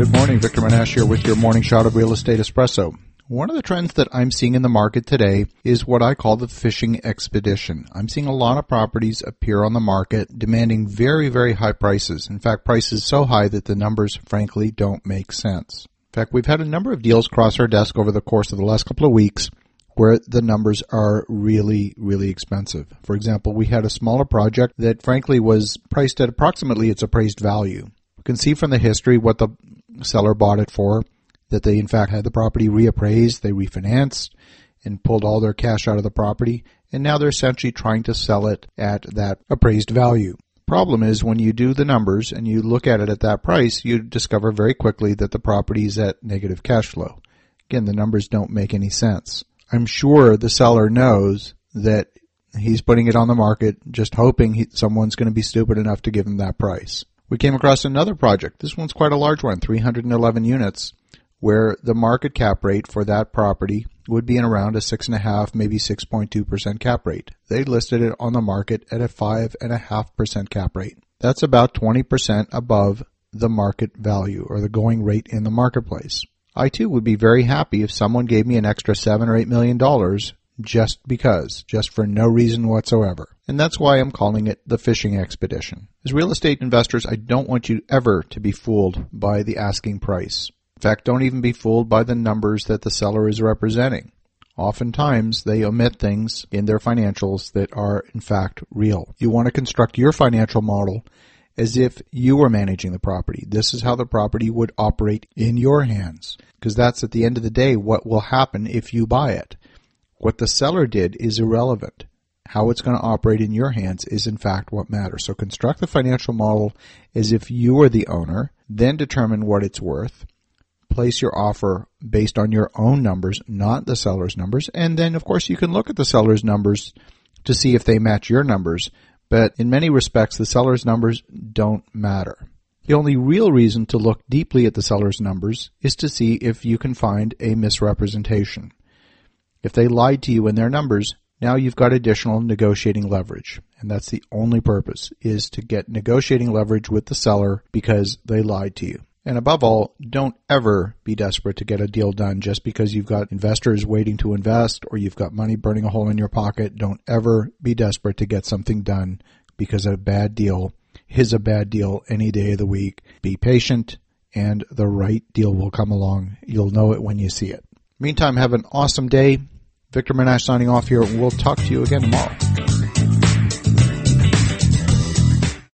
Good morning, Victor Menasce here with your morning shot of real estate espresso. One of the trends that I'm seeing in the market today is what I call the fishing expedition. I'm seeing a lot of properties appear on the market demanding very, very high prices. In fact, prices so high that the numbers frankly don't make sense. In fact, we've had a number of deals cross our desk over the course of the last couple of weeks where the numbers are really, really expensive. For example, we had a smaller project that frankly was priced at approximately its appraised value. You can see from the history what the seller bought it for that they in fact had the property reappraised, they refinanced and pulled all their cash out of the property, and now they're essentially trying to sell it at that appraised value. Problem is when you do the numbers and you look at it at that price, you discover very quickly that the property is at negative cash flow. Again, the numbers don't make any sense. I'm sure the seller knows that he's putting it on the market just hoping he, someone's going to be stupid enough to give him that price. We came across another project. This one's quite a large one, 311 units where the market cap rate for that property would be in around a six and a half, maybe 6.2% cap rate. They listed it on the market at a five and a half percent cap rate. That's about 20% above the market value or the going rate in the marketplace. I too would be very happy if someone gave me an extra seven or eight million dollars just because, just for no reason whatsoever. And that's why I'm calling it the fishing expedition. As real estate investors, I don't want you ever to be fooled by the asking price. In fact, don't even be fooled by the numbers that the seller is representing. Oftentimes, they omit things in their financials that are, in fact, real. You want to construct your financial model as if you were managing the property. This is how the property would operate in your hands. Because that's at the end of the day what will happen if you buy it. What the seller did is irrelevant. How it's going to operate in your hands is in fact what matters. So construct the financial model as if you are the owner, then determine what it's worth, place your offer based on your own numbers, not the seller's numbers. And then, of course, you can look at the seller's numbers to see if they match your numbers. But in many respects, the seller's numbers don't matter. The only real reason to look deeply at the seller's numbers is to see if you can find a misrepresentation. If they lied to you in their numbers, now you've got additional negotiating leverage. And that's the only purpose, is to get negotiating leverage with the seller because they lied to you. And above all, don't ever be desperate to get a deal done just because you've got investors waiting to invest or you've got money burning a hole in your pocket. Don't ever be desperate to get something done because a bad deal is a bad deal any day of the week. Be patient and the right deal will come along. You'll know it when you see it. Meantime, have an awesome day. Victor Menasce signing off here. We'll talk to you again tomorrow.